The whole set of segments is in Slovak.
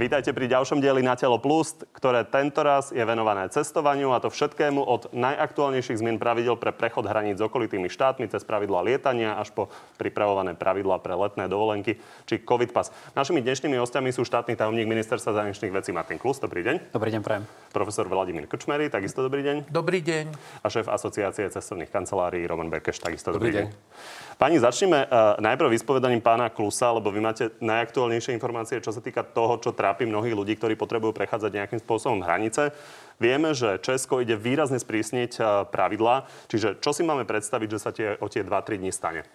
Vítajte pri ďalšom dieli Na telo plus, ktoré tento raz je venované cestovaniu a to všetkému od najaktuálnejších zmien pravidel pre prechod hraníc s okolitými štátmi cez pravidla lietania až po pripravované pravidla pre letné dovolenky či COVID pas. Našimi dnešnými hostiami sú štátny tajomník ministerstva zahraničných vecí Martin Klus. Dobrý deň. Dobrý deň, prajem. Profesor Vladimír Krčmery, takisto dobrý deň. Dobrý deň. A šéf asociácie cestovných kancelárií Roman Bekeš, takisto dobrý, dobrý deň. deň. Pani, začneme uh, najprv vyspovedaním pána Klusa, lebo vy máte najaktuálnejšie informácie, čo sa týka toho, čo trápi mnohých ľudí, ktorí potrebujú prechádzať nejakým spôsobom hranice. Vieme, že Česko ide výrazne sprísniť uh, pravidlá, čiže čo si máme predstaviť, že sa tie, o tie 2-3 dní stane?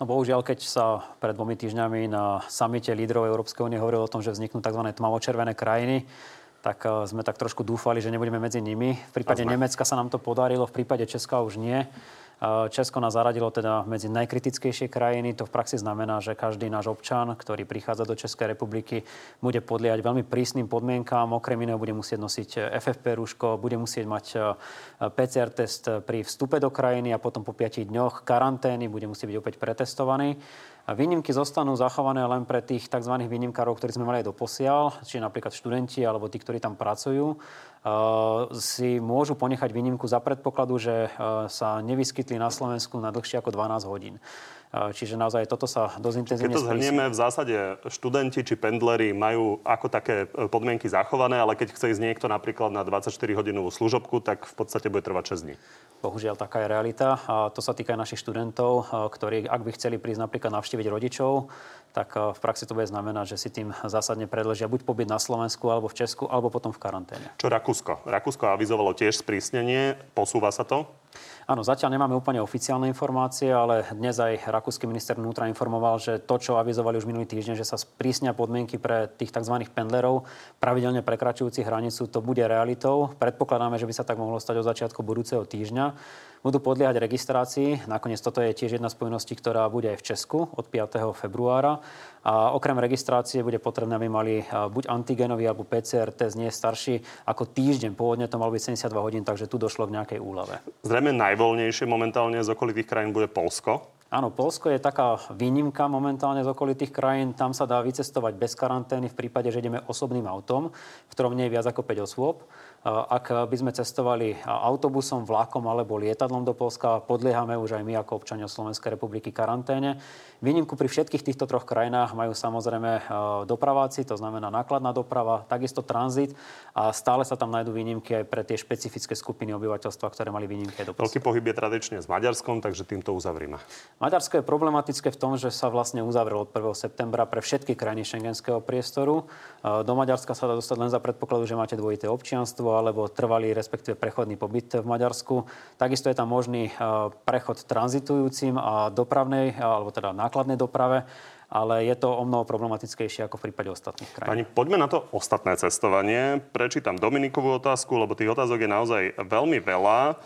No bohužiaľ, keď sa pred dvomi týždňami na samite lídrov Európskej únie hovorilo o tom, že vzniknú tzv. tmavo-červené krajiny, tak uh, sme tak trošku dúfali, že nebudeme medzi nimi. V prípade Nemecka sa nám to podarilo, v prípade Česka už nie. Česko nás zaradilo teda medzi najkritickejšie krajiny. To v praxi znamená, že každý náš občan, ktorý prichádza do Českej republiky, bude podliať veľmi prísnym podmienkám. Okrem iného bude musieť nosiť FFP rúško, bude musieť mať e, PCR test pri vstupe do krajiny a potom po 5 dňoch karantény bude musieť byť opäť pretestovaný. Výnimky zostanú zachované len pre tých tzv. výnimkárov, ktorí sme mali aj doposiaľ, čiže napríklad študenti alebo tí, ktorí tam pracujú, si môžu ponechať výnimku za predpokladu, že sa nevyskytli na Slovensku na dlhšie ako 12 hodín. Čiže naozaj toto sa dosť intenzívne... Keď to zhrnieme, v zásade študenti či pendleri majú ako také e, podmienky zachované, ale keď chce ísť niekto napríklad na 24-hodinovú služobku, tak v podstate bude trvať 6 dní. Bohužiaľ, taká je realita. A to sa týka aj našich študentov, ktorí, ak by chceli prísť napríklad navštíviť rodičov, tak v praxi to bude znamenať, že si tým zásadne predložia buď pobyt na Slovensku, alebo v Česku, alebo potom v karanténe. Čo Rakúsko? Rakúsko avizovalo tiež sprísnenie. Posúva sa to? Áno, zatiaľ nemáme úplne oficiálne informácie, ale dnes aj rakúsky minister vnútra informoval, že to, čo avizovali už minulý týždeň, že sa sprísnia podmienky pre tých tzv. pendlerov, pravidelne prekračujúcich hranicu, to bude realitou. Predpokladáme, že by sa tak mohlo stať od začiatku budúceho týždňa budú podliehať registrácii. Nakoniec toto je tiež jedna z povinností, ktorá bude aj v Česku od 5. februára. A okrem registrácie bude potrebné, aby mali buď antigenový alebo PCR test nie starší ako týždeň. Pôvodne to malo byť 72 hodín, takže tu došlo k nejakej úlave. Zrejme najvoľnejšie momentálne z okolitých krajín bude Polsko. Áno, Polsko je taká výnimka momentálne z okolitých krajín. Tam sa dá vycestovať bez karantény v prípade, že ideme osobným autom, v ktorom nie je viac ako 5 osôb. Ak by sme cestovali autobusom, vlakom alebo lietadlom do Polska, podliehame už aj my ako občania Slovenskej republiky karanténe. Výnimku pri všetkých týchto troch krajinách majú samozrejme e, dopraváci, to znamená nákladná doprava, takisto tranzit a stále sa tam nájdú výnimky aj pre tie špecifické skupiny obyvateľstva, ktoré mali výnimky do Veľký pohyb je tradične s Maďarskom, takže týmto uzavrime. Maďarsko je problematické v tom, že sa vlastne uzavrel od 1. septembra pre všetky krajiny šengenského priestoru. E, do Maďarska sa dá dostať len za predpokladu, že máte dvojité občianstvo alebo trvalý, respektíve prechodný pobyt v Maďarsku. Takisto je tam možný e, prechod tranzitujúcim a dopravnej, alebo teda nákladnej doprave ale je to o mnoho problematickejšie ako v prípade ostatných krajín. Pani, poďme na to ostatné cestovanie. Prečítam Dominikovú otázku, lebo tých otázok je naozaj veľmi veľa.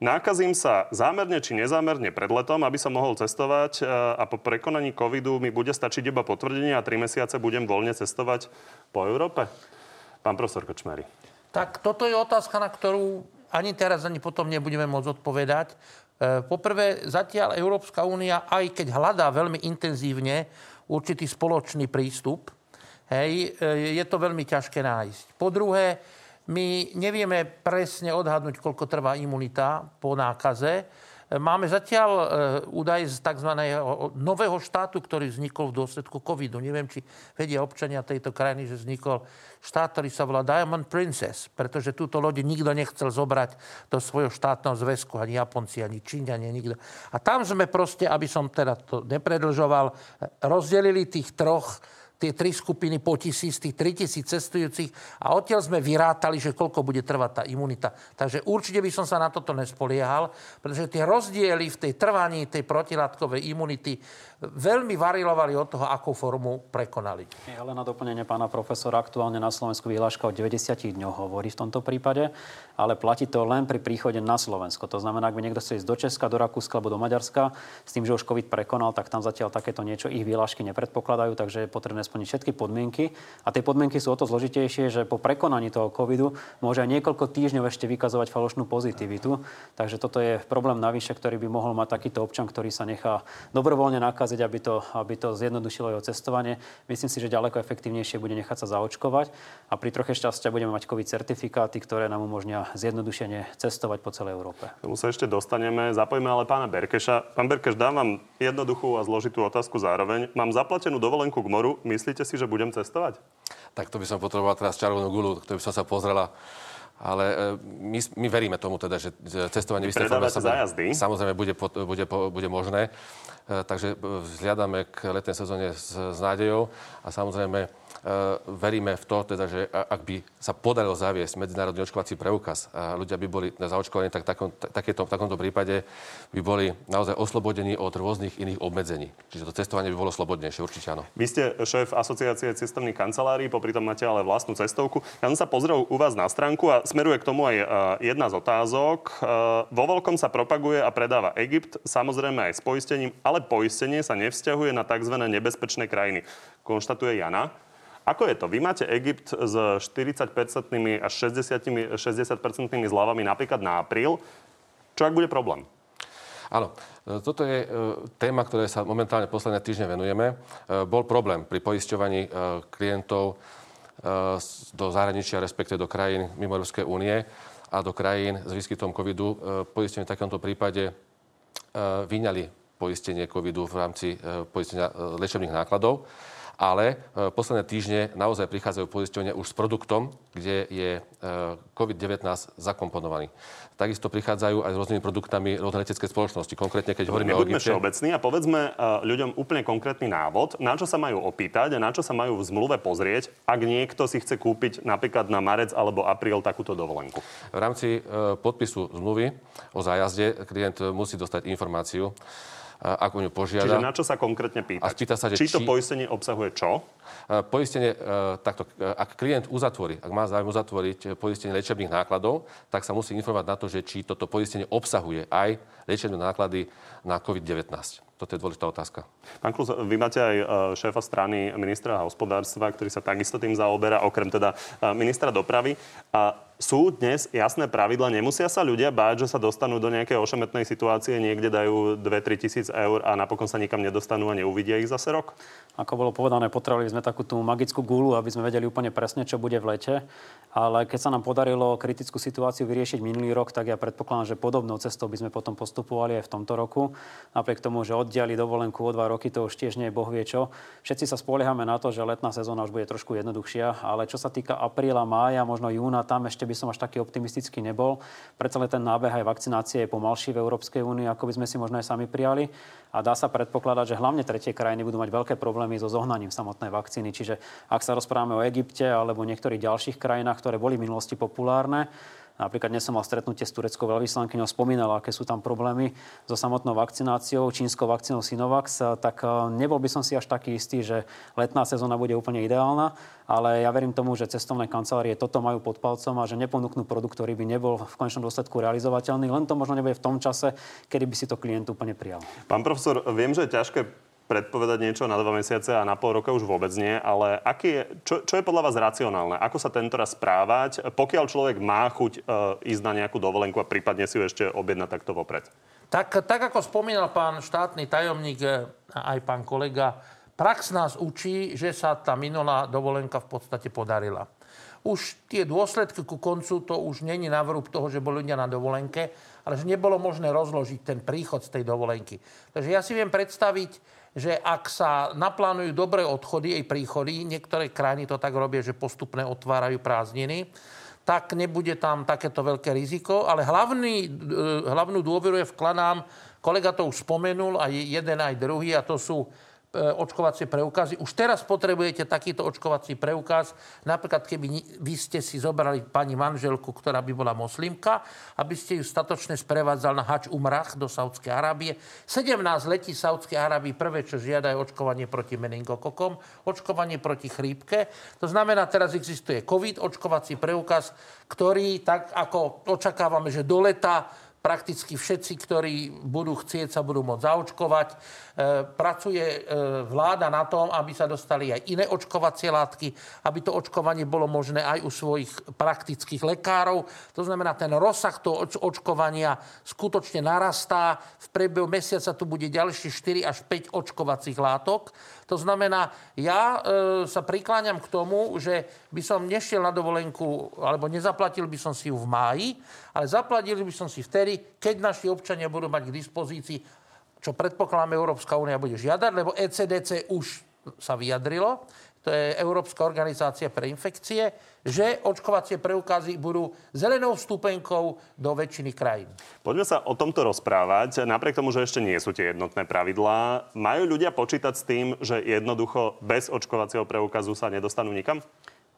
Nákazím sa zámerne či nezámerne pred letom, aby som mohol cestovať e, a po prekonaní covidu mi bude stačiť iba potvrdenie a tri mesiace budem voľne cestovať po Európe? Pán profesor Kočmery. Tak toto je otázka, na ktorú ani teraz, ani potom nebudeme môcť odpovedať. E, poprvé, zatiaľ Európska únia, aj keď hľadá veľmi intenzívne určitý spoločný prístup, hej, e, je to veľmi ťažké nájsť. Po druhé, my nevieme presne odhadnúť, koľko trvá imunita po nákaze. Máme zatiaľ e, údaj z tzv. nového štátu, ktorý vznikol v dôsledku covidu. Neviem, či vedia občania tejto krajiny, že vznikol štát, ktorý sa volá Diamond Princess, pretože túto loď nikto nechcel zobrať do svojho štátneho zväzku, ani Japonci, ani Číňania, nikto. A tam sme proste, aby som teda to nepredlžoval, rozdelili tých troch tie tri skupiny po tisíc, tých 3000 cestujúcich a odtiaľ sme vyrátali, že koľko bude trvať tá imunita. Takže určite by som sa na toto nespoliehal, pretože tie rozdiely v tej trvaní tej protilátkovej imunity veľmi varilovali od toho, akú formu prekonali. Ale na doplnenie pána profesora, aktuálne na Slovensku vyhláška o 90 dňoch hovorí v tomto prípade, ale platí to len pri príchode na Slovensko. To znamená, ak by niekto chce ísť do Česka, do Rakúska alebo do Maďarska, s tým, že už COVID prekonal, tak tam zatiaľ takéto niečo ich vyhlášky nepredpokladajú, takže je potrebné splniť všetky podmienky. A tie podmienky sú o to zložitejšie, že po prekonaní toho covidu môže aj niekoľko týždňov ešte vykazovať falošnú pozitivitu. Takže toto je problém navyše, ktorý by mohol mať takýto občan, ktorý sa nechá dobrovoľne nakaziť, aby to, aby to zjednodušilo jeho cestovanie. Myslím si, že ďaleko efektívnejšie bude nechať sa zaočkovať a pri troche šťastia budeme mať COVID certifikáty, ktoré nám umožnia zjednodušene cestovať po celej Európe. Tomu sa ešte dostaneme. Zapojme ale pána Berkeša. Pán Berkeš, dám vám jednoduchú a zložitú otázku zároveň. Mám zaplatenú dovolenku k moru. Myslíte si, že budem cestovať? Tak to by som potreboval teraz čarovnú gulu, to by som sa pozrela. Ale e, my, my veríme tomu teda, že cestovanie v istej forme samozrejme, samozrejme bude, bude, bude možné. E, takže vzhľadáme k letnej sezóne s, s nádejou a samozrejme E, veríme v to, teda, že ak by sa podarilo zaviesť medzinárodný očkovací preukaz a ľudia by boli zaočkovaní, tak takom, takéto, v takomto prípade by boli naozaj oslobodení od rôznych iných obmedzení. Čiže to cestovanie by bolo slobodnejšie, určite áno. Vy ste šéf asociácie cestovných kancelárií, popri tom máte ale vlastnú cestovku. Ja som sa pozrel u vás na stránku a smeruje k tomu aj e, jedna z otázok. E, vo veľkom sa propaguje a predáva Egypt, samozrejme aj s poistením, ale poistenie sa nevzťahuje na tzv. nebezpečné krajiny. Konštatuje Jana. Ako je to? Vy máte Egypt s 40-percentnými až 60, 60 zľavami napríklad na apríl. Čo ak bude problém? Áno, toto je e, téma, ktoré sa momentálne posledné týždne venujeme. E, bol problém pri poisťovaní e, klientov do zahraničia, respektive do krajín mimo Európskej únie a do krajín s výskytom covidu. Poistenie v takomto prípade vyňali poistenie covidu v rámci poistenia liečebných nákladov ale e, posledné týždne naozaj prichádzajú poisťovne už s produktom, kde je e, COVID-19 zakomponovaný. Takisto prichádzajú aj s rôznymi produktami rôzne letecké spoločnosti. Konkrétne, keď hovoríme o Egypte... všeobecný a povedzme e, ľuďom úplne konkrétny návod, na čo sa majú opýtať a na čo sa majú v zmluve pozrieť, ak niekto si chce kúpiť napríklad na marec alebo apríl takúto dovolenku. V rámci podpisu zmluvy o zájazde klient musí dostať informáciu, ak o ňu požiada. Čiže na čo sa konkrétne pýta? A spýta sa, že či to či... poistenie obsahuje čo? Poistenie, e, takto, e, ak klient uzatvorí, ak má záujem uzatvoriť poistenie liečebných nákladov, tak sa musí informovať na to, že či toto poistenie obsahuje aj liečebné náklady na COVID-19. Toto je dôležitá otázka. Pán Klus, vy máte aj e, šéfa strany ministra hospodárstva, ktorý sa takisto tým zaoberá, okrem teda e, ministra dopravy. A sú dnes jasné pravidla, nemusia sa ľudia báť, že sa dostanú do nejakej ošemetnej situácie, niekde dajú 2-3 tisíc eur a napokon sa nikam nedostanú a neuvidia ich zase rok? Ako bolo povedané, potrebovali sme takú tú magickú gulu, aby sme vedeli úplne presne, čo bude v lete. Ale keď sa nám podarilo kritickú situáciu vyriešiť minulý rok, tak ja predpokladám, že podobnou cestou by sme potom postupovali aj v tomto roku. Napriek tomu, že oddiali dovolenku o dva roky, to už tiež nie je boh vie. Všetci sa spoliehame na to, že letná sezóna už bude trošku jednoduchšia, ale čo sa týka apríla, mája, možno júna, tam ešte by som až taký optimistický nebol. Predsa ten nábeh aj vakcinácie je pomalší v Európskej únii, ako by sme si možno aj sami prijali. A dá sa predpokladať, že hlavne tretie krajiny budú mať veľké problémy so zohnaním samotnej vakcíny. Čiže ak sa rozprávame o Egypte alebo niektorých ďalších krajinách, ktoré boli v minulosti populárne, Napríklad dnes som mal stretnutie s tureckou veľvyslankyňou, spomínala, aké sú tam problémy so samotnou vakcináciou, čínskou vakcínou Sinovax, tak e, nebol by som si až taký istý, že letná sezóna bude úplne ideálna, ale ja verím tomu, že cestovné kancelárie toto majú pod palcom a že neponúknú produkt, ktorý by nebol v konečnom dôsledku realizovateľný, len to možno nebude v tom čase, kedy by si to klient úplne prijal. Pán profesor, viem, že je ťažké predpovedať niečo na dva mesiace a na pol roka už vôbec nie, ale aký je, čo, čo je podľa vás racionálne? Ako sa tento raz správať, pokiaľ človek má chuť e, ísť na nejakú dovolenku a prípadne si ju ešte objednať takto vopred? Tak, tak ako spomínal pán štátny tajomník e, aj pán kolega, prax nás učí, že sa tá minulá dovolenka v podstate podarila. Už tie dôsledky ku koncu, to už není návrh toho, že boli ľudia na dovolenke, ale že nebolo možné rozložiť ten príchod z tej dovolenky. Takže ja si viem predstaviť, že ak sa naplánujú dobré odchody aj príchody, niektoré krajiny to tak robia, že postupne otvárajú prázdniny, tak nebude tam takéto veľké riziko. Ale hlavný, e, hlavnú dôveru je vkladám, kolega to už spomenul, aj jeden, aj druhý, a to sú očkovacie preukazy. Už teraz potrebujete takýto očkovací preukaz. Napríklad, keby vy ste si zobrali pani manželku, ktorá by bola moslimka, aby ste ju statočne sprevádzal na Hač Umrach do Saudskej Arábie. 17 letí Saudskej Arábii prvé, čo žiadajú očkovanie proti meningokokom, očkovanie proti chrípke. To znamená, teraz existuje COVID, očkovací preukaz, ktorý tak ako očakávame, že do leta prakticky všetci, ktorí budú chcieť, sa budú môcť zaočkovať. E, pracuje e, vláda na tom, aby sa dostali aj iné očkovacie látky, aby to očkovanie bolo možné aj u svojich praktických lekárov. To znamená, ten rozsah toho očkovania skutočne narastá. V priebehu mesiaca tu bude ďalšie 4 až 5 očkovacích látok. To znamená, ja e, sa prikláňam k tomu, že by som nešiel na dovolenku, alebo nezaplatil by som si ju v máji, ale zaplatil by som si vtedy, keď naši občania budú mať k dispozícii, čo predpokladáme Európska únia bude žiadať, lebo ECDC už sa vyjadrilo, to je Európska organizácia pre infekcie, že očkovacie preukazy budú zelenou vstupenkou do väčšiny krajín. Poďme sa o tomto rozprávať. Napriek tomu, že ešte nie sú tie jednotné pravidlá, majú ľudia počítať s tým, že jednoducho bez očkovacieho preukazu sa nedostanú nikam?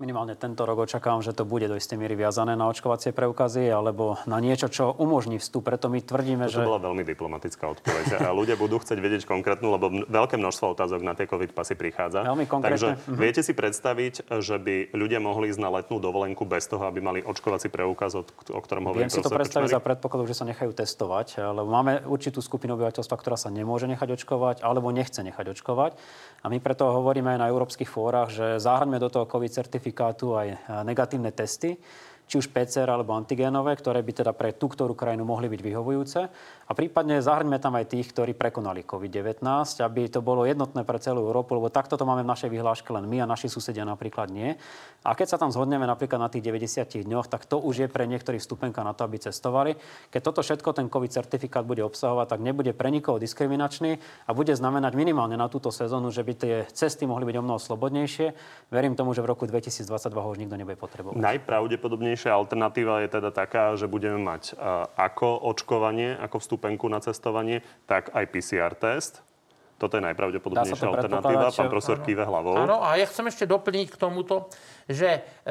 Minimálne tento rok očakávam, že to bude do istej miery viazané na očkovacie preukazy alebo na niečo, čo umožní vstup. Preto my tvrdíme, to že... To bola veľmi diplomatická odpoveď. A ľudia budú chcieť vedieť konkrétnu, lebo veľké množstvo otázok na tie COVID pasy prichádza. Veľmi konkrétne. Takže mhm. viete si predstaviť, že by ľudia mohli ísť na letnú dovolenku bez toho, aby mali očkovací preukaz, o ktorom hovorím. Viem si to predstaviť za predpokladu, že sa nechajú testovať, lebo máme určitú skupinu obyvateľstva, ktorá sa nemôže nechať očkovať alebo nechce nechať očkovať. A my preto hovoríme aj na európskych fórach, že zahrňme do toho COVID certifikátu aj negatívne testy, či už PCR alebo antigénové, ktoré by teda pre tú ktorú krajinu mohli byť vyhovujúce. A prípadne zahrňme tam aj tých, ktorí prekonali COVID-19, aby to bolo jednotné pre celú Európu, lebo takto to máme v našej vyhláške len my a naši susedia napríklad nie. A keď sa tam zhodneme napríklad na tých 90 dňoch, tak to už je pre niektorých stupenka na to, aby cestovali. Keď toto všetko ten COVID certifikát bude obsahovať, tak nebude pre nikoho diskriminačný a bude znamenať minimálne na túto sezónu, že by tie cesty mohli byť o mnoho slobodnejšie. Verím tomu, že v roku 2022 ho už nikto nebude potrebovať. Najpravdepodobnejšia alternatíva je teda taká, že budeme mať uh, ako očkovanie, ako vstup vstupenku na cestovanie, tak aj PCR test. Toto je najpravdepodobnejšia alternatíva. Pán profesor kýve hlavou. Áno, a ja chcem ešte doplniť k tomuto, že e,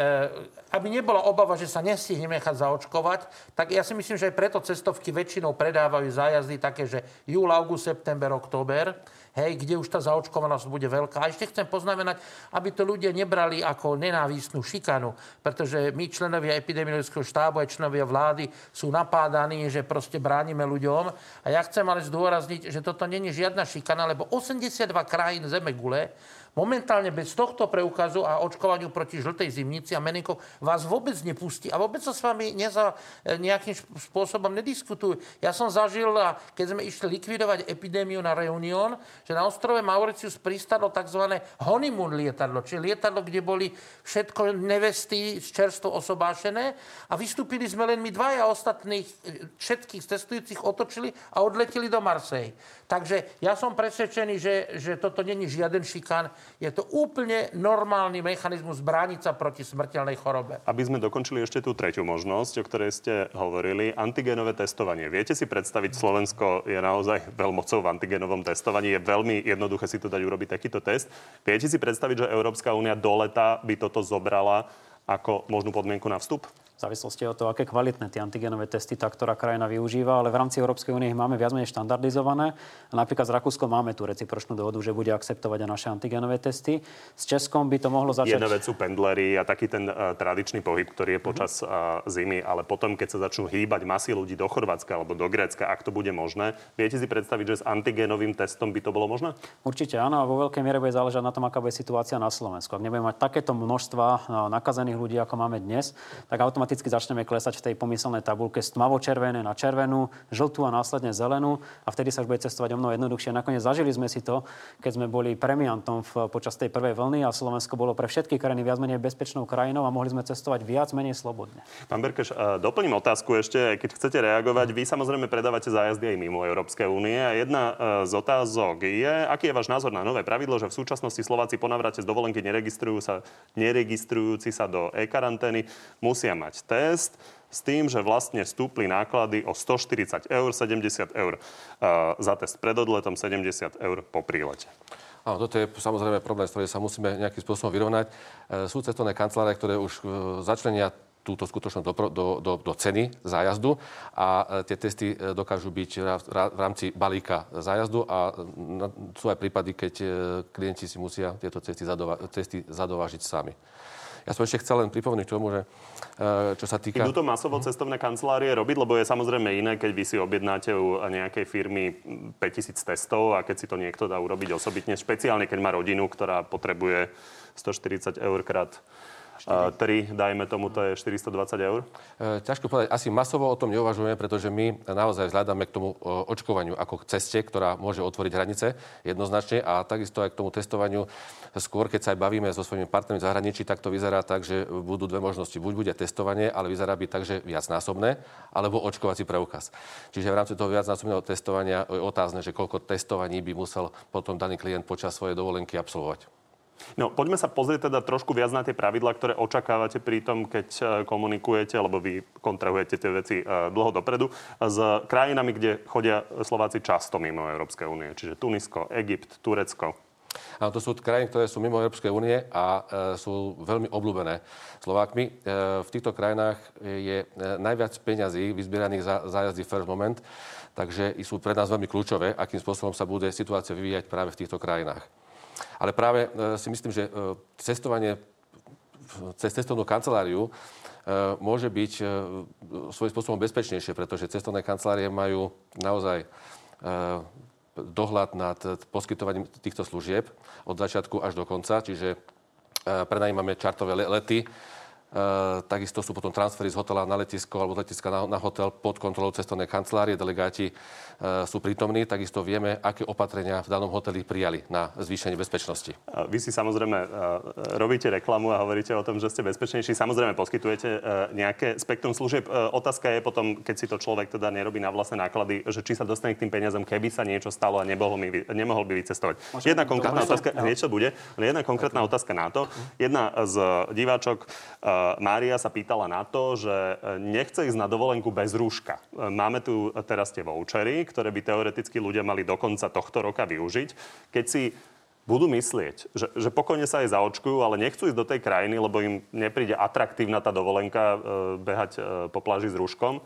aby nebola obava, že sa nestihneme nechať zaočkovať, tak ja si myslím, že aj preto cestovky väčšinou predávajú zájazdy také, že júl, august, september, október hej, kde už tá zaočkovanosť bude veľká. A ešte chcem poznamenať, aby to ľudia nebrali ako nenávistnú šikanu, pretože my, členovia epidemiologického štábu aj členovia vlády, sú napádaní, že proste bránime ľuďom. A ja chcem ale zdôrazniť, že toto není žiadna šikana, lebo 82 krajín Zeme gule Momentálne bez tohto preukazu a očkovaniu proti žltej zimnici a meninkou vás vôbec nepustí a vôbec sa s vami neza, e, nejakým spôsobom nediskutujú. Ja som zažil, keď sme išli likvidovať epidémiu na Reunion, že na ostrove Mauritius pristalo tzv. honeymoon lietadlo, čiže lietadlo, kde boli všetko nevesty čerstvo osobášené a vystúpili sme len my dvaja ostatných e, všetkých cestujúcich otočili a odleteli do Marseille. Takže ja som presvedčený, že, že toto není žiaden šikán. Je to úplne normálny mechanizmus brániť sa proti smrteľnej chorobe. Aby sme dokončili ešte tú tretiu možnosť, o ktorej ste hovorili, antigenové testovanie. Viete si predstaviť, Slovensko je naozaj veľmocou v antigenovom testovaní. Je veľmi jednoduché si tu dať urobiť takýto test. Viete si predstaviť, že Európska únia do leta by toto zobrala ako možnú podmienku na vstup? V závislosti od toho, aké kvalitné tie antigenové testy tá ktorá krajina využíva, ale v rámci Európskej únie ich máme viac menej štandardizované. A napríklad s Rakúskom máme tú recipročnú dohodu, že bude akceptovať aj naše antigenové testy. S Českom by to mohlo začať... Jedna vec sú pendlery a taký ten uh, tradičný pohyb, ktorý je počas uh, zimy, ale potom, keď sa začnú hýbať masy ľudí do Chorvátska alebo do Grécka, ak to bude možné, viete si predstaviť, že s antigenovým testom by to bolo možné? Určite áno a vo veľkej miere bude záležať na tom, aká bude situácia na Slovensku. Ak nebudeme mať takéto množstva e, nakazených ľudí, ako máme dnes, tak automaticky začneme klesať klesať v tej pomyselnej tabulke z tmavo-červené na červenú, žltú a následne zelenú a vtedy sa už bude cestovať o mnoho jednoduchšie. Nakoniec zažili sme si to, keď sme boli premiantom v, počas tej prvej vlny a Slovensko bolo pre všetky krajiny viac menej bezpečnou krajinou a mohli sme cestovať viac menej slobodne. Pán Berkeš, doplním otázku ešte, keď chcete reagovať. Vy samozrejme predávate zájazdy aj mimo Európskej únie a jedna e, z otázok je, aký je váš názor na nové pravidlo, že v súčasnosti Slováci po navrate z dovolenky neregistrujú sa, neregistrujúci sa do e-karantény musia mať test s tým, že vlastne stúpli náklady o 140 eur, 70 eur za test pred odletom, 70 eur po prílete. Áno, toto je samozrejme problém, s ktorým sa musíme nejakým spôsobom vyrovnať. E, sú cestovné kancelárie, ktoré už e, začlenia túto skutočnosť do, do, do, do ceny zájazdu a tie testy dokážu byť v rámci balíka zájazdu a sú aj prípady, keď klienti si musia tieto cesty, zadova, cesty zadovážiť sami. Ja som ešte chcel len pripomenúť tomu, že e, čo sa týka... Idú to masovo cestovné kancelárie robiť, lebo je samozrejme iné, keď vy si objednáte u nejakej firmy 5000 testov a keď si to niekto dá urobiť osobitne, špeciálne keď má rodinu, ktorá potrebuje 140 eur krát 3, dajme tomu, to je 420 eur? E, ťažko povedať. Asi masovo o tom neuvažujeme, pretože my naozaj vzhľadáme k tomu e, očkovaniu ako k ceste, ktorá môže otvoriť hranice jednoznačne a takisto aj k tomu testovaniu. Skôr, keď sa aj bavíme so svojimi partnermi v zahraničí, tak to vyzerá tak, že budú dve možnosti. Buď bude testovanie, ale vyzerá byť tak, že viacnásobné, alebo očkovací preukaz. Čiže v rámci toho viacnásobného testovania je otázne, že koľko testovaní by musel potom daný klient počas svojej dovolenky absolvovať. No, poďme sa pozrieť teda trošku viac na tie pravidlá, ktoré očakávate pri tom, keď e, komunikujete, alebo vy kontrahujete tie veci e, dlho dopredu, s krajinami, kde chodia Slováci často mimo Európskej únie, čiže Tunisko, Egypt, Turecko. Áno, to sú krajiny, ktoré sú mimo Európskej únie a e, sú veľmi obľúbené Slovákmi. E, v týchto krajinách je e, najviac peňazí vyzbieraných za zájazdy First Moment, takže sú pre nás veľmi kľúčové, akým spôsobom sa bude situácia vyvíjať práve v týchto krajinách. Ale práve e, si myslím, že e, cestovanie cez cestovnú kanceláriu e, môže byť svojím spôsobom bezpečnejšie, pretože cestovné kancelárie majú naozaj dohľad nad poskytovaním týchto služieb od začiatku až do konca, čiže prenajímame čartové lety, takisto sú potom transfery z hotela na letisko alebo z letiska na, na hotel pod kontrolou cestovnej kancelárie. Delegáti uh, sú prítomní. Takisto vieme, aké opatrenia v danom hoteli prijali na zvýšenie bezpečnosti. Vy si samozrejme uh, robíte reklamu a hovoríte o tom, že ste bezpečnejší. Samozrejme poskytujete nejaké spektrum služieb. Otázka je potom, keď si to človek teda nerobí na vlastné náklady, že či sa dostane k tým peniazom, keby sa niečo stalo a nemohol, mi, nemohol by vycestovať. Môžem jedna konkrétna otázka, no. niečo bude, ale jedna konkrétna otázka na to. Jedna z diváčok Mária sa pýtala na to, že e, nechce ísť na dovolenku bez rúška. E, máme tu teraz tie vouchery, ktoré by teoreticky ľudia mali do konca tohto roka využiť. Keď si budú myslieť, že, že pokojne sa aj zaočkujú, ale nechcú ísť do tej krajiny, lebo im nepríde atraktívna tá dovolenka e, behať po pláži s rúškom,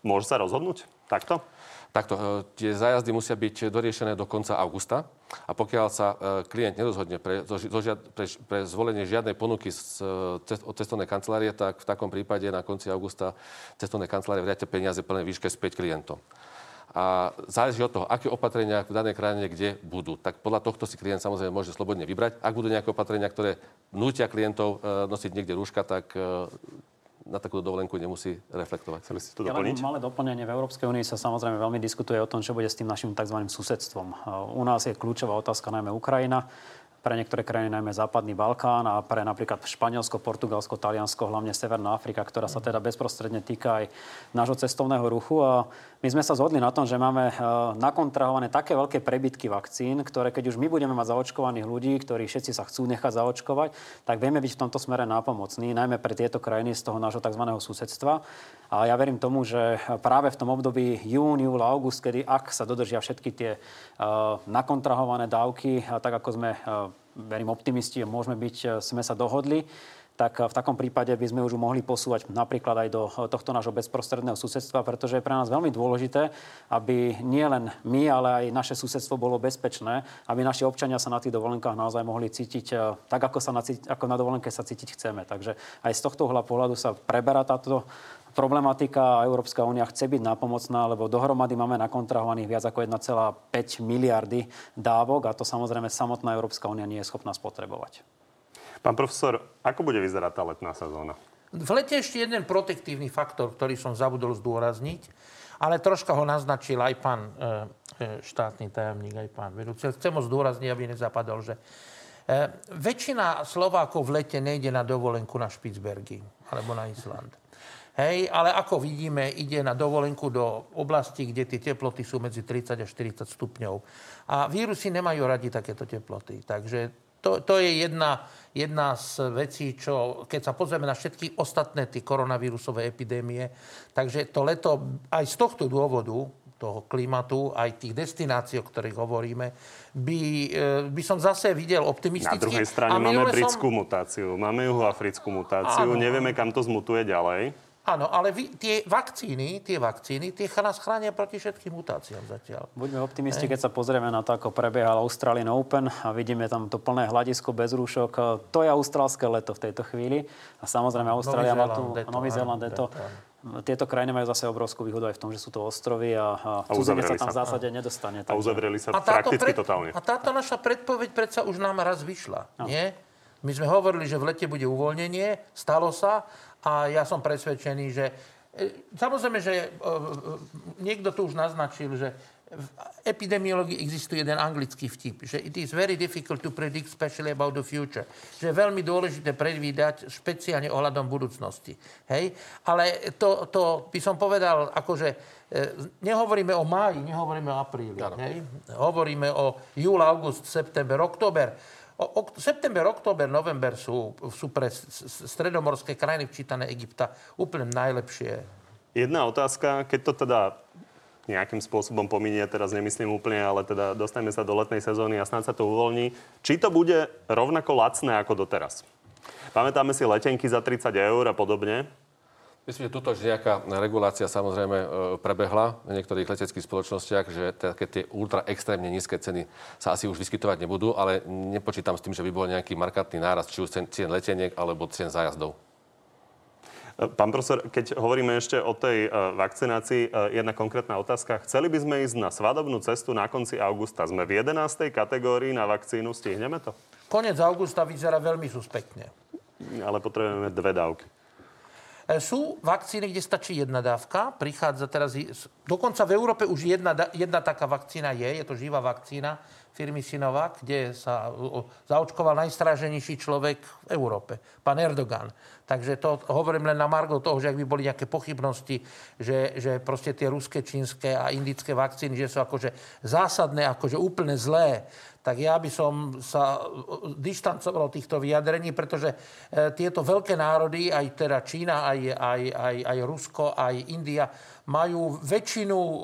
môže sa rozhodnúť takto? Takto, e, tie zájazdy musia byť doriešené do konca augusta a pokiaľ sa e, klient nerozhodne pre, pre, pre zvolenie žiadnej ponuky z, e, od cestovnej kancelárie, tak v takom prípade na konci augusta cestovnej kancelárie vráte peniaze plné výške späť klientom. A záleží od toho, aké opatrenia v danej krajine kde budú. Tak podľa tohto si klient samozrejme môže slobodne vybrať. Ak budú nejaké opatrenia, ktoré nútia klientov nosiť niekde rúška, tak na takúto dovolenku nemusí reflektovať. Chceli ste to doplniť? Ja malé doplnenie. V Európskej únii sa samozrejme veľmi diskutuje o tom, čo bude s tým našim tzv. susedstvom. U nás je kľúčová otázka najmä Ukrajina pre niektoré krajiny, najmä Západný Balkán a pre napríklad Španielsko, Portugalsko, Taliansko, hlavne Severná Afrika, ktorá sa teda bezprostredne týka aj nášho cestovného ruchu. A my sme sa zhodli na tom, že máme e, nakontrahované také veľké prebytky vakcín, ktoré keď už my budeme mať zaočkovaných ľudí, ktorí všetci sa chcú nechať zaočkovať, tak vieme byť v tomto smere nápomocní, najmä pre tieto krajiny z toho nášho tzv. susedstva. A ja verím tomu, že práve v tom období jún, júl, august, kedy ak sa dodržia všetky tie uh, nakontrahované dávky, tak ako sme, uh, verím, optimisti, môžeme byť, sme sa dohodli, tak v takom prípade by sme už mohli posúvať napríklad aj do tohto nášho bezprostredného susedstva, pretože je pre nás veľmi dôležité, aby nie len my, ale aj naše susedstvo bolo bezpečné, aby naši občania sa na tých dovolenkách naozaj mohli cítiť tak, ako, sa na, ako na dovolenke sa cítiť chceme. Takže aj z tohto pohľadu sa preberá táto problematika a Európska únia chce byť nápomocná, lebo dohromady máme nakontrahovaných viac ako 1,5 miliardy dávok a to samozrejme samotná Európska únia nie je schopná spotrebovať. Pán profesor, ako bude vyzerať tá letná sezóna? V lete ešte jeden protektívny faktor, ktorý som zabudol zdôrazniť, ale troška ho naznačil aj pán e, e štátny tajomník, aj pán vedúci. Chcem ho zdôrazniť, aby nezapadol, že e, väčšina Slovákov v lete nejde na dovolenku na Špicbergy alebo na Island. Hej, ale ako vidíme, ide na dovolenku do oblasti, kde tie teploty sú medzi 30 a 40 stupňov. A vírusy nemajú radi takéto teploty. Takže to, to je jedna, jedna z vecí, čo keď sa pozrieme na všetky ostatné tie koronavírusové epidémie, takže to leto aj z tohto dôvodu toho klimatu, aj tých destinácií, o ktorých hovoríme, by, e, by som zase videl optimisticky. Na druhej strane máme britskú som... mutáciu, máme juhoafrickú mutáciu, Áno. nevieme, kam to zmutuje ďalej. Áno, ale vy, tie vakcíny, tie vakcíny, tie nás chránia proti všetkým mutáciám zatiaľ. Buďme optimisti, keď sa pozrieme na to, ako prebiehal Australian Open a vidíme tam to plné hľadisko bez rúšok. To je austrálske leto v tejto chvíli. A samozrejme Austrália má tu... Nový Zéland to. Tieto krajiny majú zase obrovskú výhodu aj v tom, že sú to ostrovy a, a, a sa tam v zásade a, nedostane. Takže... A uzavreli sa a prakticky pred, totálne. A táto naša predpoveď predsa už nám raz vyšla, no. nie? My sme hovorili, že v lete bude uvoľnenie, stalo sa a ja som presvedčený, že e, samozrejme, že e, e, niekto tu už naznačil, že v epidemiológii existuje jeden anglický vtip, že it is very difficult to predict especially about the future. Že je veľmi dôležité predvídať špeciálne ohľadom budúcnosti. Hej? Ale to, to by som povedal, akože nehovoríme o máji, nehovoríme o apríli. Hej? Hovoríme o júl, august, september, október O, september, október, november sú, sú pre stredomorské krajiny včítané Egypta úplne najlepšie. Jedna otázka, keď to teda nejakým spôsobom pominie, teraz nemyslím úplne, ale teda dostaneme sa do letnej sezóny a snáď sa to uvoľní. Či to bude rovnako lacné ako doteraz? Pamätáme si letenky za 30 eur a podobne. Myslím, že tuto nejaká regulácia samozrejme e, prebehla v niektorých leteckých spoločnostiach, že také tie ultra extrémne nízke ceny sa asi už vyskytovať nebudú, ale nepočítam s tým, že by bol nejaký markantný nárast či už cien leteniek alebo cien zájazdov. E, pán profesor, keď hovoríme ešte o tej e, vakcinácii, jedna konkrétna otázka. Chceli by sme ísť na svadobnú cestu na konci augusta. Sme v 11. kategórii na vakcínu. Stihneme to? Konec augusta vyzerá veľmi suspektne. Ale potrebujeme dve dávky. E, sú vakcíny, kde stačí jedna dávka. Prichádza teraz... Dokonca v Európe už jedna, jedna taká vakcína je. Je to živá vakcína firmy Sinovac, kde sa zaočkoval najstráženejší človek v Európe, pán Erdogan. Takže to hovorím len na margo toho, že ak by boli nejaké pochybnosti, že, že proste tie ruské, čínske a indické vakcíny, že sú akože zásadné, akože úplne zlé, tak ja by som sa dištancoval od týchto vyjadrení, pretože e, tieto veľké národy, aj teda Čína, aj, aj, aj, aj Rusko, aj India, majú väčšinu e,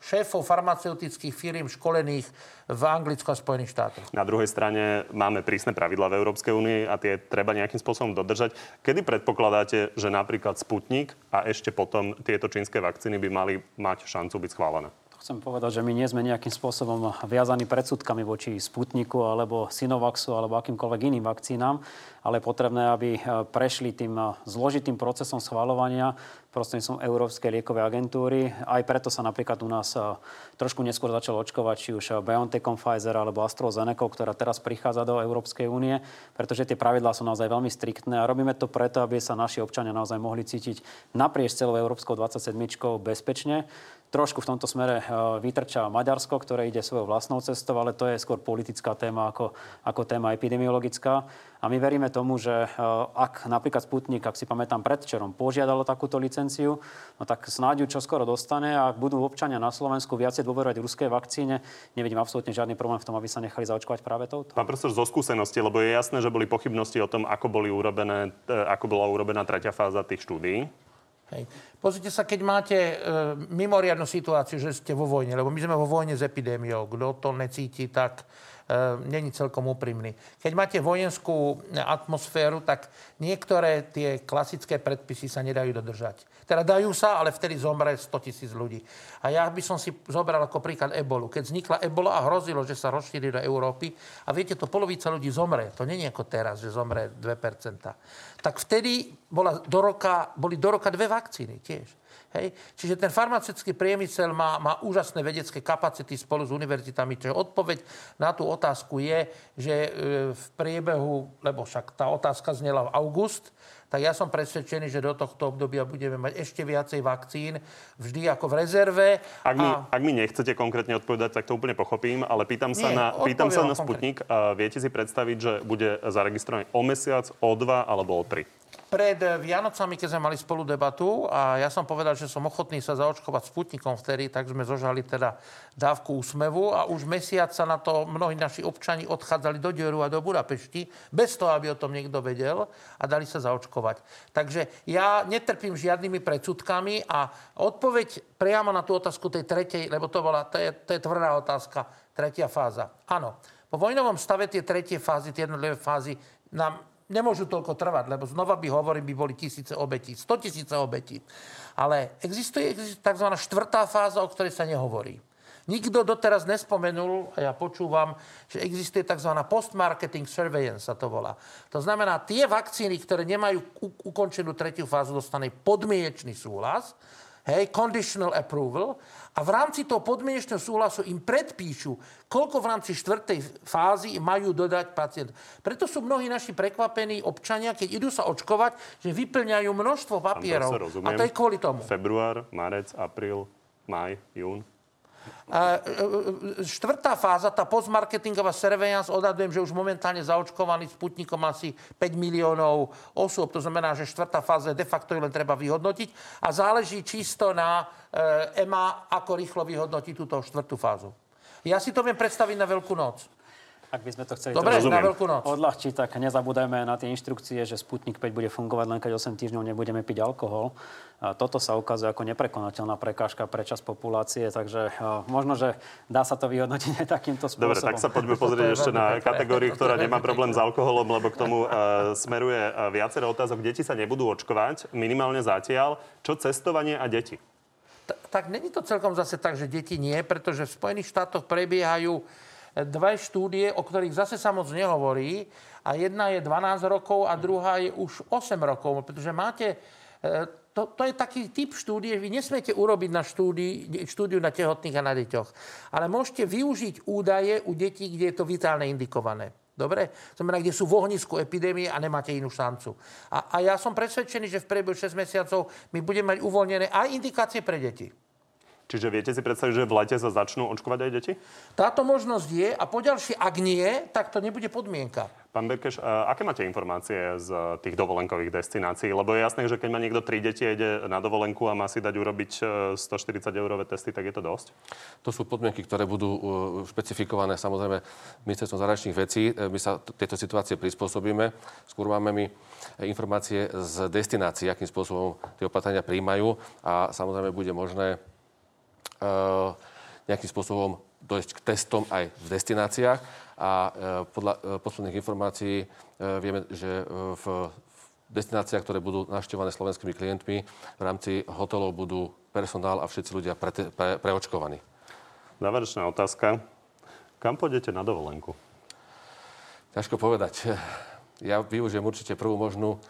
šéfov farmaceutických firm školených v Anglicku a Spojených štátoch. Na druhej strane máme prísne pravidla v Európskej únii a tie treba nejakým spôsobom dodržať. Kedy predpokladáte, že napríklad Sputnik a ešte potom tieto čínske vakcíny by mali mať šancu byť schválené? Chcem povedať, že my nie sme nejakým spôsobom viazaní predsudkami voči Sputniku alebo Sinovaxu alebo akýmkoľvek iným vakcínám, ale je potrebné, aby eh, prešli tým eh, zložitým procesom schvalovania prostredníctvom Európskej liekovej agentúry. Aj preto sa napríklad u nás eh, trošku neskôr začalo očkovať či už BioNTechom Pfizer alebo AstraZeneca, ktorá teraz prichádza do Európskej únie, pretože tie pravidlá sú naozaj veľmi striktné a robíme to preto, aby sa naši občania naozaj mohli cítiť naprieč celou Európskou 27 bezpečne. Trošku v tomto smere eh, vytrča Maďarsko, ktoré ide svojou vlastnou cestou, ale to je skôr politická téma ako, ako téma epidemiologická. A my veríme tomu, že eh, ak napríklad Sputnik, ak si pamätám, predčerom požiadalo takúto licenciu, no tak snáď ju čoskoro dostane a ak budú občania na Slovensku viacej dôverovať ruskej vakcíne, nevidím absolútne žiadny problém v tom, aby sa nechali zaočkovať práve touto. Pán profesor, zo skúsenosti, lebo je jasné, že boli pochybnosti o tom, ako, boli urobené, eh, ako bola urobená tretia fáza tých štúdií. Hej. Pozrite sa, keď máte e, mimoriadnu situáciu, že ste vo vojne, lebo my sme vo vojne s epidémiou. Kto to necíti, tak e, není celkom úprimný. Keď máte vojenskú atmosféru, tak niektoré tie klasické predpisy sa nedajú dodržať. Teda dajú sa, ale vtedy zomre 100 tisíc ľudí. A ja by som si zobral ako príklad ebolu. Keď vznikla ebola a hrozilo, že sa rozšíri do Európy a viete, to polovica ľudí zomre. To je ako teraz, že zomre 2%. Tak vtedy bola do roka, boli do roka dve vakcíny tiež. Hej. Čiže ten farmaceutický priemysel má, má úžasné vedecké kapacity spolu s univerzitami. Čiže odpoveď na tú otázku je, že e, v priebehu, lebo však tá otázka znela v august, tak ja som presvedčený, že do tohto obdobia budeme mať ešte viacej vakcín, vždy ako v rezerve. Ak mi, a... ak mi nechcete konkrétne odpovedať, tak to úplne pochopím, ale pýtam sa Nie, na, pýtam sa na Sputnik. Viete si predstaviť, že bude zaregistrovaný o mesiac, o dva alebo o tri? Pred Vianocami, keď sme mali spolu debatu a ja som povedal, že som ochotný sa zaočkovať Sputnikom vtedy, tak sme zožali teda dávku úsmevu a už mesiac sa na to mnohí naši občani odchádzali do Dioru a do Budapešti, bez toho, aby o tom niekto vedel a dali sa zaočkovať. Takže ja netrpím žiadnymi predsudkami a odpoveď priamo na tú otázku tej tretej, lebo to, bola, to, je, to je tvrdá otázka, tretia fáza. Áno, po vojnovom stave tie tretie fázy, tie jednotlivé fázy nám nemôžu toľko trvať, lebo znova by hovorím, by boli tisíce obetí, 100 tisíce obetí. Ale existuje, existuje tzv. štvrtá fáza, o ktorej sa nehovorí. Nikto doteraz nespomenul, a ja počúvam, že existuje tzv. post-marketing surveillance, sa to volá. To znamená, tie vakcíny, ktoré nemajú ukončenú tretiu fázu, dostane podmienečný súhlas, hej, conditional approval, a v rámci toho podmienečného súhlasu im predpíšu, koľko v rámci štvrtej fázy majú dodať pacient. Preto sú mnohí naši prekvapení občania, keď idú sa očkovať, že vyplňajú množstvo papierov. A to je kvôli tomu. Február, marec, apríl, maj, jún. E, e, štvrtá fáza, tá postmarketingová surveillance, odhadujem, že už momentálne zaočkovaný Sputnikom asi 5 miliónov osôb. To znamená, že štvrtá fáza de facto len treba vyhodnotiť a záleží čisto na EMA, ako rýchlo vyhodnotí túto štvrtú fázu. Ja si to viem predstaviť na Veľkú noc. Ak by sme to chceli Dobre, na veľkú noc. odľahčiť, tak nezabúdajme na tie inštrukcie, že Sputnik 5 bude fungovať len keď 8 týždňov nebudeme piť alkohol. A toto sa ukazuje ako neprekonateľná prekážka pre čas populácie, takže možno, že dá sa to vyhodnotiť aj takýmto spôsobom. Dobre, tak sa poďme pozrieť ešte na kategóriu, ktorá nemá problém s alkoholom, lebo k tomu uh, smeruje uh, viacero otázok. Deti sa nebudú očkovať, minimálne zatiaľ. Čo cestovanie a deti? tak není to celkom zase tak, že deti nie, pretože v Spojených štátoch prebiehajú dve štúdie, o ktorých zase sa moc nehovorí. A jedna je 12 rokov a druhá je už 8 rokov, pretože máte... E, to, to je taký typ štúdie, vy nesmiete urobiť na štúdii, štúdiu na tehotných a na deťoch. Ale môžete využiť údaje u detí, kde je to vitálne indikované. Dobre? Znamená, kde sú v ohnisku epidémie a nemáte inú šancu. A, a ja som presvedčený, že v priebehu 6 mesiacov my budeme mať uvoľnené aj indikácie pre deti. Čiže viete si predstaviť, že v lete sa začnú očkovať aj deti? Táto možnosť je a poďalšie, ak nie, tak to nebude podmienka. Pán Berkeš, aké máte informácie z tých dovolenkových destinácií? Lebo je jasné, že keď má niekto tri deti a ide na dovolenku a má si dať urobiť 140 e, eurové testy, tak je to dosť? To sú podmienky, ktoré budú e, špecifikované samozrejme ministerstvom zahraničných vecí. E, my sa tieto situácie prispôsobíme. Skôr máme my informácie z destinácií, akým spôsobom tie opatrenia príjmajú a samozrejme bude možné nejakým spôsobom dojsť k testom aj v destináciách. A eh, podľa eh, posledných informácií vieme, že v destináciách, ktoré budú navštevované slovenskými klientmi, v rámci hotelov budú personál a všetci ľudia pre, pre, preočkovaní. Záverečná otázka. Kam pôjdete na dovolenku? Ťažko povedať. Ja využijem určite prvú možnú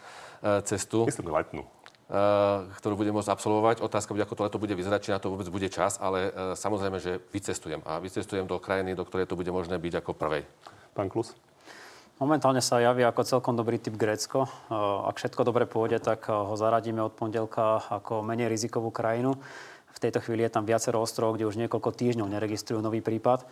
cestu. Myslím letnú. Eh, ktorú budem môcť absolvovať. Otázka bude, ako to leto bude vyzerať, či na to vôbec bude čas, ale eh, samozrejme, že vycestujem. A vycestujem do krajiny, do ktorej to bude možné byť ako prvej. Pán Klus? Momentálne sa javí ako celkom dobrý typ Grécko. Eh, ak všetko dobre pôjde, tak ho zaradíme od pondelka ako menej rizikovú krajinu. V tejto chvíli je tam viacero ostrovov, kde už niekoľko týždňov neregistrujú nový prípad.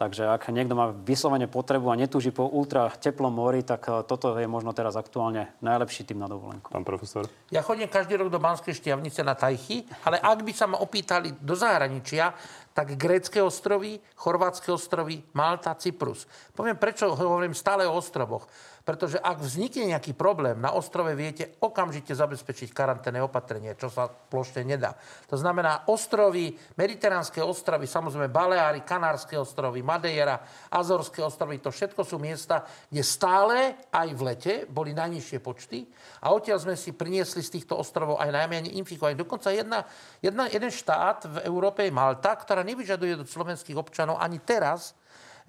Takže ak niekto má vyslovene potrebu a netúži po ultra teplom mori, tak eh, toto je možno teraz aktuálne najlepší tým na dovolenku. Pán profesor? Ja chodím každý rok do Banskej šťavnice na Tajchy, ale ak by sa ma opýtali do zahraničia, tak grécké ostrovy, chorvátske ostrovy, Malta, Cyprus. Poviem, prečo hovorím stále o ostrovoch. Pretože ak vznikne nejaký problém, na ostrove viete okamžite zabezpečiť karanténne opatrenie, čo sa plošne nedá. To znamená ostrovy, mediteránske ostrovy, samozrejme Baleáry, Kanárske ostrovy, Madeira, Azorské ostrovy, to všetko sú miesta, kde stále aj v lete boli najnižšie počty a odtiaľ sme si priniesli z týchto ostrovov aj najmenej infikovaných. Dokonca jedna, jedna, jeden štát v Európe je Malta, ktorá nevyžaduje od slovenských občanov ani teraz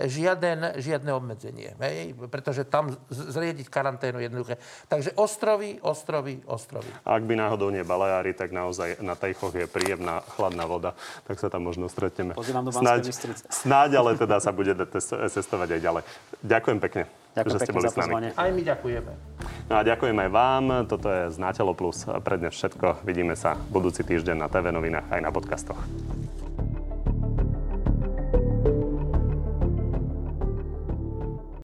žiaden, žiadne obmedzenie. Hej? Pretože tam zriediť karanténu jednoduché. Takže ostrovy, ostrovy, ostrovy. Ak by náhodou nie Baleári, tak naozaj na Tejchoch je príjemná chladná voda. Tak sa tam možno stretneme. Pozývam do snáď, snáď, ale teda sa bude testovať aj ďalej. Ďakujem pekne. Ďakujem že ste boli s nami. Aj my ďakujeme. No a ďakujem aj vám. Toto je Znátelo Plus. Pre dnes všetko. Vidíme sa budúci týždeň na TV novinách aj na podcastoch.